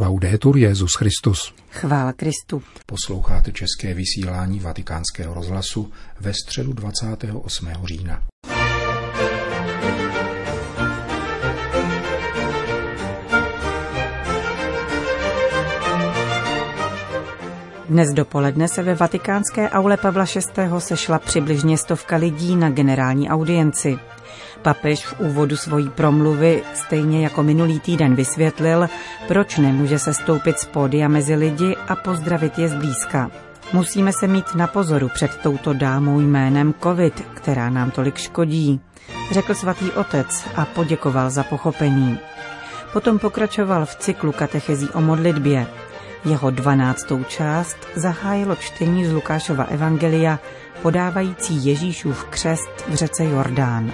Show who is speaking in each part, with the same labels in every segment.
Speaker 1: Laudetur Jezus Christus.
Speaker 2: Chvála Kristu.
Speaker 1: Posloucháte české vysílání Vatikánského rozhlasu ve středu 28. října.
Speaker 2: Dnes dopoledne se ve vatikánské aule Pavla VI. sešla přibližně stovka lidí na generální audienci. Papež v úvodu svojí promluvy stejně jako minulý týden vysvětlil, proč nemůže se stoupit z pódia mezi lidi a pozdravit je zblízka. Musíme se mít na pozoru před touto dámou jménem COVID, která nám tolik škodí, řekl svatý otec a poděkoval za pochopení. Potom pokračoval v cyklu katechezí o modlitbě. Jeho dvanáctou část zahájilo čtení z Lukášova evangelia podávající Ježíšův křest v řece Jordán.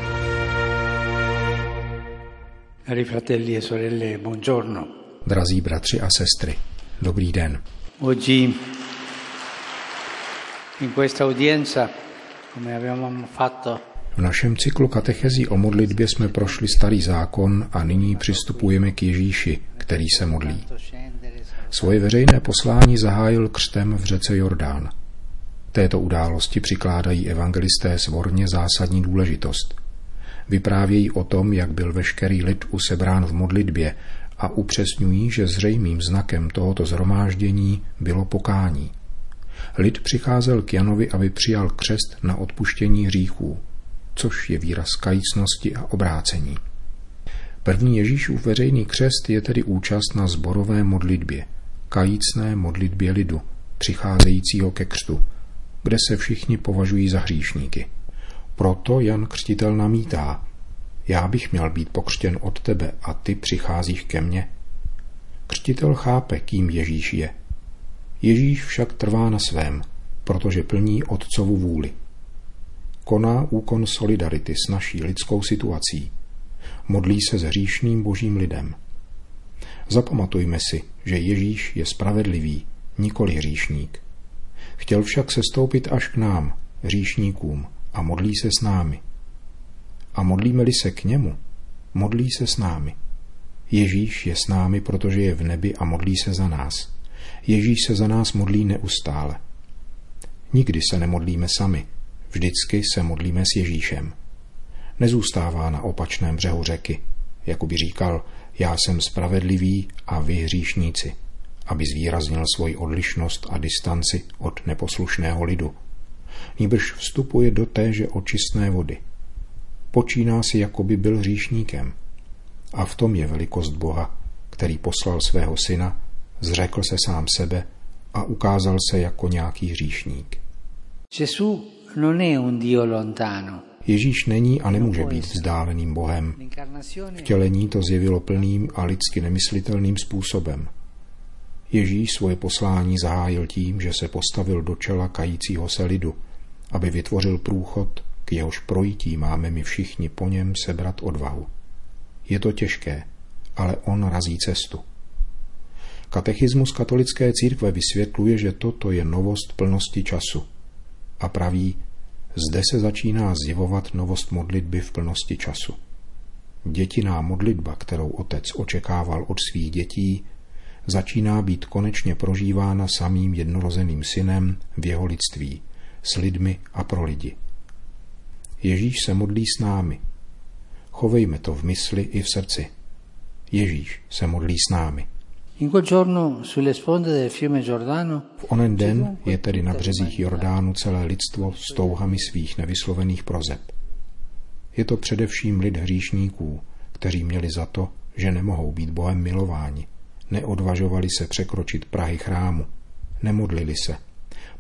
Speaker 1: Cari fratelli e sorelle, buongiorno. Drazí bratři a sestry, dobrý den.
Speaker 3: Oggi in questa udienza, come fatto
Speaker 1: v našem cyklu katechezí o modlitbě jsme prošli starý zákon a nyní přistupujeme k Ježíši, který se modlí. Svoje veřejné poslání zahájil křtem v řece Jordán. Této události přikládají evangelisté svorně zásadní důležitost – Vyprávějí o tom, jak byl veškerý lid usebrán v modlitbě a upřesňují, že zřejmým znakem tohoto zhromáždění bylo pokání. Lid přicházel k Janovi, aby přijal křest na odpuštění hříchů, což je výraz kajícnosti a obrácení. První Ježíšův veřejný křest je tedy účast na zborové modlitbě, kajícné modlitbě lidu, přicházejícího ke křtu, kde se všichni považují za hříšníky. Proto Jan Křtitel namítá, já bych měl být pokřtěn od tebe a ty přicházíš ke mně. Křtitel chápe, kým Ježíš je. Ježíš však trvá na svém, protože plní otcovu vůli. Koná úkon solidarity s naší lidskou situací. Modlí se s hříšným božím lidem. Zapamatujme si, že Ježíš je spravedlivý, nikoli hříšník. Chtěl však se stoupit až k nám, hříšníkům, a modlí se s námi. A modlíme-li se k němu, modlí se s námi. Ježíš je s námi, protože je v nebi a modlí se za nás. Ježíš se za nás modlí neustále. Nikdy se nemodlíme sami, vždycky se modlíme s Ježíšem. Nezůstává na opačném břehu řeky, jako by říkal, já jsem spravedlivý a vy hříšníci, aby zvýraznil svoji odlišnost a distanci od neposlušného lidu nýbrž vstupuje do téže očistné vody. Počíná si, jako by byl hříšníkem. A v tom je velikost Boha, který poslal svého syna, zřekl se sám sebe a ukázal se jako nějaký hříšník. Ježíš není a nemůže být vzdáleným Bohem. Vtělení to zjevilo plným a lidsky nemyslitelným způsobem. Ježíš svoje poslání zahájil tím, že se postavil do čela kajícího se lidu, aby vytvořil průchod, k jehož projítí máme my všichni po něm sebrat odvahu. Je to těžké, ale on razí cestu. Katechismus katolické církve vysvětluje, že toto je novost plnosti času a praví, zde se začíná zjevovat novost modlitby v plnosti času. Dětiná modlitba, kterou otec očekával od svých dětí, začíná být konečně prožívána samým jednorozeným synem v jeho lidství – s lidmi a pro lidi. Ježíš se modlí s námi. Chovejme to v mysli i v srdci. Ježíš se modlí s námi. V onen den je tedy na březích Jordánu celé lidstvo s touhami svých nevyslovených prozeb. Je to především lid hříšníků, kteří měli za to, že nemohou být Bohem milováni, neodvažovali se překročit Prahy chrámu, nemodlili se,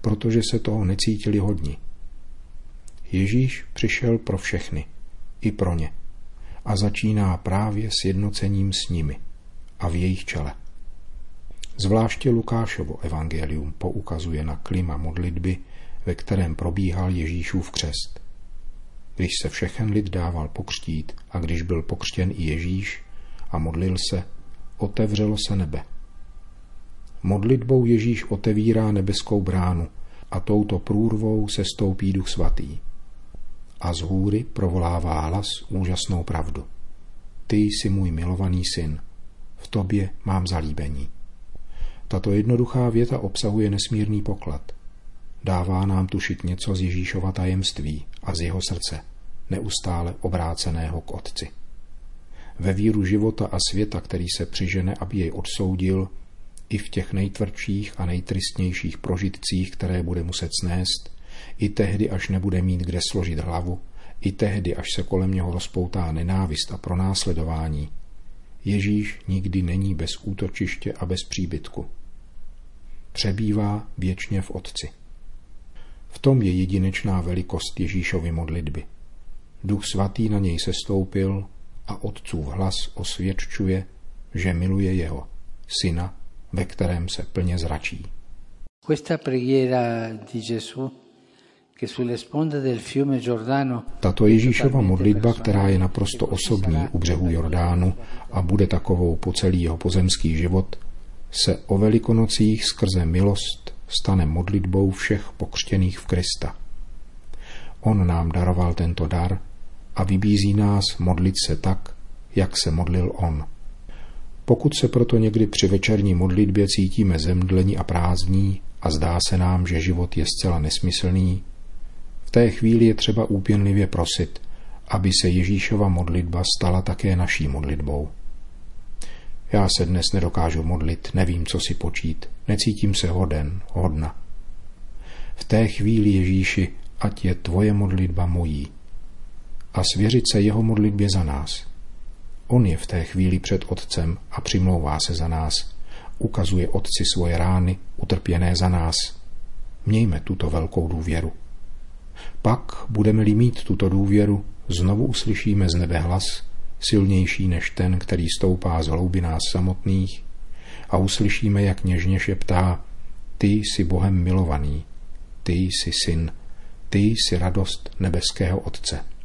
Speaker 1: protože se toho necítili hodni. Ježíš přišel pro všechny, i pro ně, a začíná právě s jednocením s nimi a v jejich čele. Zvláště Lukášovo evangelium poukazuje na klima modlitby, ve kterém probíhal Ježíšův křest. Když se všechen lid dával pokřtít a když byl pokřtěn i Ježíš a modlil se, otevřelo se nebe – Modlitbou Ježíš otevírá nebeskou bránu a touto průrvou se stoupí duch svatý. A z hůry provolává hlas úžasnou pravdu. Ty jsi můj milovaný syn, v tobě mám zalíbení. Tato jednoduchá věta obsahuje nesmírný poklad. Dává nám tušit něco z Ježíšova tajemství a z jeho srdce, neustále obráceného k Otci. Ve víru života a světa, který se přižene, aby jej odsoudil, i v těch nejtvrdších a nejtristnějších prožitcích, které bude muset snést, i tehdy, až nebude mít kde složit hlavu, i tehdy, až se kolem něho rozpoutá nenávist a pronásledování, Ježíš nikdy není bez útočiště a bez příbytku. Přebývá věčně v Otci. V tom je jedinečná velikost Ježíšovy modlitby. Duch svatý na něj sestoupil a Otcův hlas osvědčuje, že miluje jeho, syna, ve kterém se plně zračí. Tato Ježíšova modlitba, která je naprosto osobní u břehu Jordánu a bude takovou po celý jeho pozemský život, se o velikonocích skrze milost stane modlitbou všech pokřtěných v Krista. On nám daroval tento dar a vybízí nás modlit se tak, jak se modlil on. Pokud se proto někdy při večerní modlitbě cítíme zemdlení a prázdní a zdá se nám, že život je zcela nesmyslný, v té chvíli je třeba úpěnlivě prosit, aby se Ježíšova modlitba stala také naší modlitbou. Já se dnes nedokážu modlit, nevím, co si počít, necítím se hoden, hodna. V té chvíli Ježíši, ať je tvoje modlitba mojí. A svěřit se jeho modlitbě za nás. On je v té chvíli před Otcem a přimlouvá se za nás. Ukazuje Otci svoje rány, utrpěné za nás. Mějme tuto velkou důvěru. Pak, budeme-li mít tuto důvěru, znovu uslyšíme z nebe hlas, silnější než ten, který stoupá z hlouby nás samotných, a uslyšíme, jak něžně šeptá, ty jsi Bohem milovaný, ty jsi syn, ty jsi radost nebeského Otce.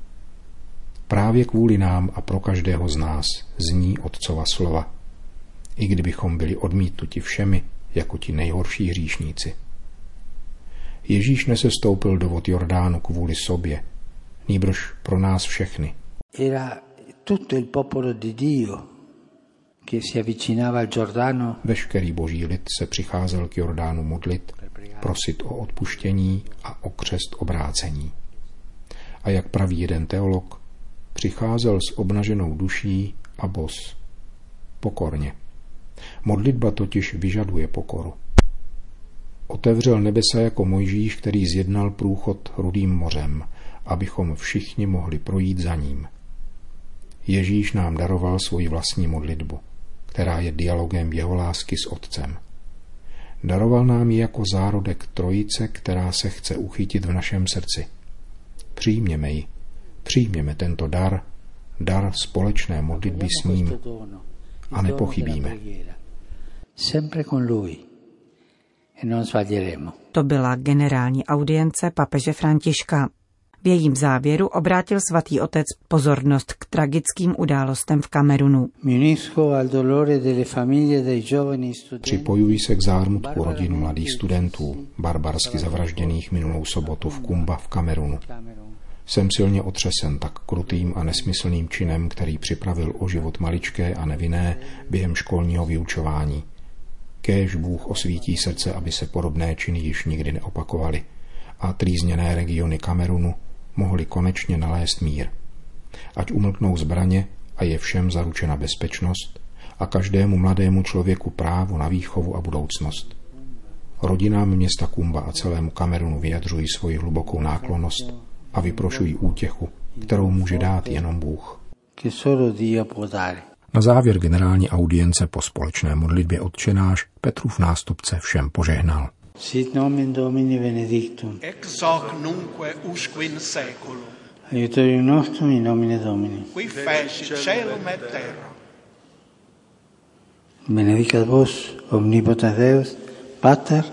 Speaker 1: Právě kvůli nám a pro každého z nás zní Otcova slova, i kdybychom byli odmítuti všemi jako ti nejhorší hříšníci. Ježíš nesestoupil do vod Jordánu kvůli sobě, nýbrž pro nás všechny.
Speaker 3: Era tutto il popolo di Dio che si avvicinava al Giordano.
Speaker 1: Veškerý boží lid se přicházel k Jordánu modlit, prosit o odpuštění a o křest obrácení. A jak praví jeden teolog, přicházel s obnaženou duší a bos. Pokorně. Modlitba totiž vyžaduje pokoru. Otevřel nebesa jako Mojžíš, který zjednal průchod rudým mořem, abychom všichni mohli projít za ním. Ježíš nám daroval svoji vlastní modlitbu, která je dialogem jeho lásky s Otcem. Daroval nám ji jako zárodek trojice, která se chce uchytit v našem srdci. Přijměme ji, přijměme tento dar, dar společné modlitby s ním a nepochybíme.
Speaker 3: Sempre con lui. E
Speaker 2: to byla generální audience papeže Františka. V jejím závěru obrátil svatý otec pozornost k tragickým událostem v Kamerunu.
Speaker 1: Připojuji se k zármutku rodin mladých studentů, barbarsky zavražděných minulou sobotu v Kumba v Kamerunu. Jsem silně otřesen tak krutým a nesmyslným činem, který připravil o život maličké a nevinné během školního vyučování. Kéž Bůh osvítí srdce, aby se podobné činy již nikdy neopakovaly a trýzněné regiony Kamerunu mohly konečně nalézt mír. Ať umlknou zbraně a je všem zaručena bezpečnost a každému mladému člověku právo na výchovu a budoucnost. Rodinám města Kumba a celému Kamerunu vyjadřují svoji hlubokou náklonost a vyprošují útěchu, kterou může dát jenom Bůh. Na závěr generální audience po společné modlitbě odčenáš Petrův nástupce všem požehnal.
Speaker 3: Sit nomen Domini benedictum.
Speaker 4: Ex hoc nunque usque in seculum.
Speaker 3: Aiutorium nostrum in nomine Domini.
Speaker 4: Qui fecit celum et terra.
Speaker 3: Benedicat vos, omnipotens Deus, Pater,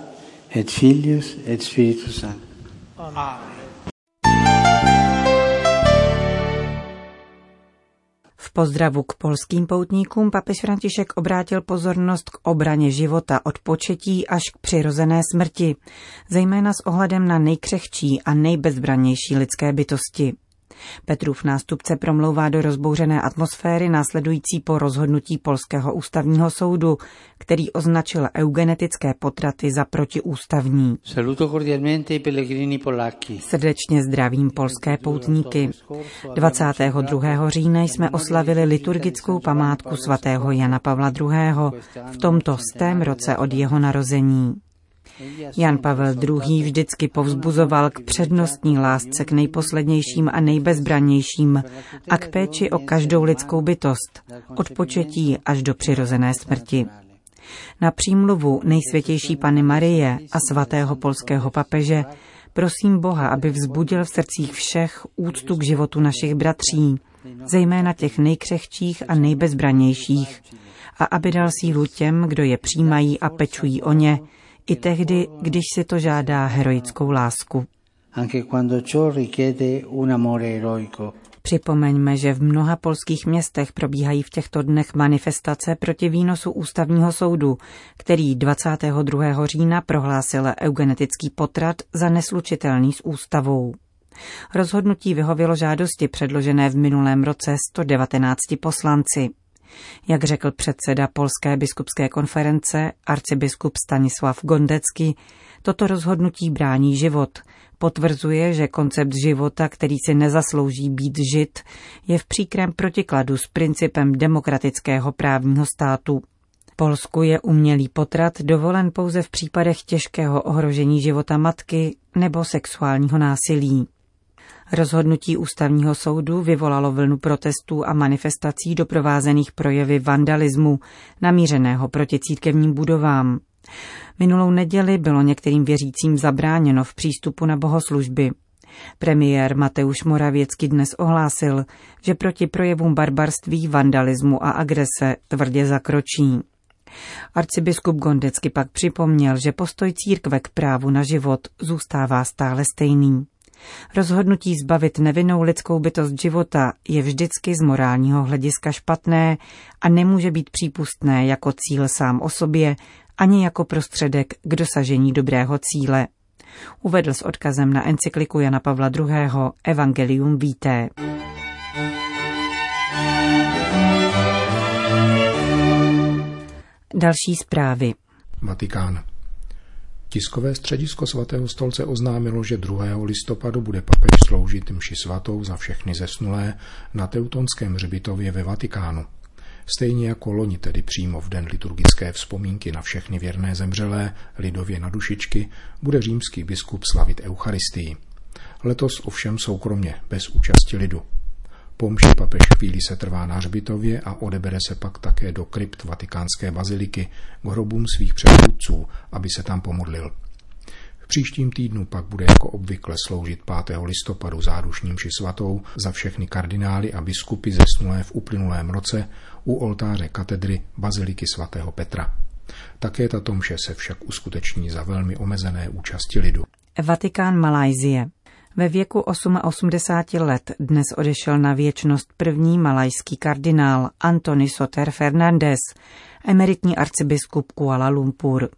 Speaker 3: et Filius, et Spiritus Sanctus.
Speaker 4: Amen.
Speaker 2: Pozdravu k polským poutníkům papež František obrátil pozornost k obraně života od početí až k přirozené smrti, zejména s ohledem na nejkřehčí a nejbezbranější lidské bytosti. Petrův nástupce promlouvá do rozbouřené atmosféry následující po rozhodnutí Polského ústavního soudu, který označil eugenetické potraty za protiústavní. Srdečně zdravím polské poutníky. 22. října jsme oslavili liturgickou památku svatého Jana Pavla II. v tomto stém roce od jeho narození. Jan Pavel II. vždycky povzbuzoval k přednostní lásce k nejposlednějším a nejbezbranějším a k péči o každou lidskou bytost, od početí až do přirozené smrti. Na přímluvu nejsvětější Pany Marie a svatého polského papeže prosím Boha, aby vzbudil v srdcích všech úctu k životu našich bratří, zejména těch nejkřehčích a nejbezbranějších, a aby dal sílu těm, kdo je přijímají a pečují o ně, i tehdy, když si to žádá heroickou lásku. Připomeňme, že v mnoha polských městech probíhají v těchto dnech manifestace proti výnosu ústavního soudu, který 22. října prohlásil eugenetický potrat za neslučitelný s ústavou. Rozhodnutí vyhovělo žádosti předložené v minulém roce 119 poslanci. Jak řekl předseda Polské biskupské konference, arcibiskup Stanislav Gondecký, toto rozhodnutí brání život. Potvrzuje, že koncept života, který si nezaslouží být žit, je v příkrém protikladu s principem demokratického právního státu. Polsku je umělý potrat dovolen pouze v případech těžkého ohrožení života matky nebo sexuálního násilí. Rozhodnutí ústavního soudu vyvolalo vlnu protestů a manifestací doprovázených projevy vandalismu, namířeného proti církevním budovám. Minulou neděli bylo některým věřícím zabráněno v přístupu na bohoslužby. Premiér Mateusz Moravěcky dnes ohlásil, že proti projevům barbarství, vandalismu a agrese tvrdě zakročí. Arcibiskup Gondecky pak připomněl, že postoj církve k právu na život zůstává stále stejný. Rozhodnutí zbavit nevinnou lidskou bytost života je vždycky z morálního hlediska špatné a nemůže být přípustné jako cíl sám o sobě, ani jako prostředek k dosažení dobrého cíle. Uvedl s odkazem na encykliku Jana Pavla II. Evangelium Vitae. Další zprávy.
Speaker 1: Vatikán. Tiskové středisko svatého stolce oznámilo, že 2. listopadu bude papež sloužit mši svatou za všechny zesnulé na Teutonském hřbitově ve Vatikánu. Stejně jako loni, tedy přímo v den liturgické vzpomínky na všechny věrné zemřelé, lidově na dušičky, bude římský biskup slavit Eucharistii. Letos ovšem soukromně, bez účasti lidu. Po mši papež chvíli se trvá na hřbitově a odebere se pak také do krypt vatikánské baziliky k hrobům svých předchůdců, aby se tam pomodlil. V příštím týdnu pak bude jako obvykle sloužit 5. listopadu zádušním ši svatou za všechny kardinály a biskupy zesnulé v uplynulém roce u oltáře katedry Baziliky svatého Petra. Také tato mše se však uskuteční za velmi omezené účasti lidu.
Speaker 2: Vatikán Malajzie. Ve věku 88 let dnes odešel na věčnost první malajský kardinál Antony Soter Fernández, emeritní arcibiskup Kuala Lumpur.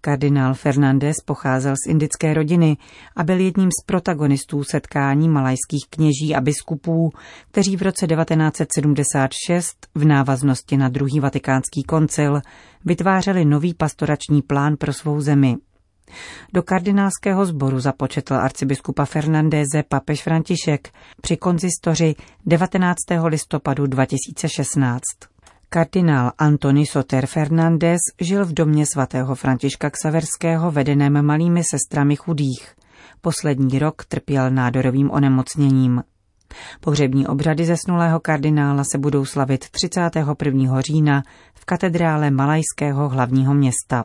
Speaker 2: Kardinál Fernández pocházel z indické rodiny a byl jedním z protagonistů setkání malajských kněží a biskupů, kteří v roce 1976 v návaznosti na druhý vatikánský koncil vytvářeli nový pastorační plán pro svou zemi. Do kardinálského sboru započetl arcibiskupa Fernandéze papež František při konzistoři 19. listopadu 2016. Kardinál Antony Soter Fernández žil v domě svatého Františka Ksaverského vedeném malými sestrami chudých. Poslední rok trpěl nádorovým onemocněním. Pohřební obřady zesnulého kardinála se budou slavit 31. října v katedrále Malajského hlavního města.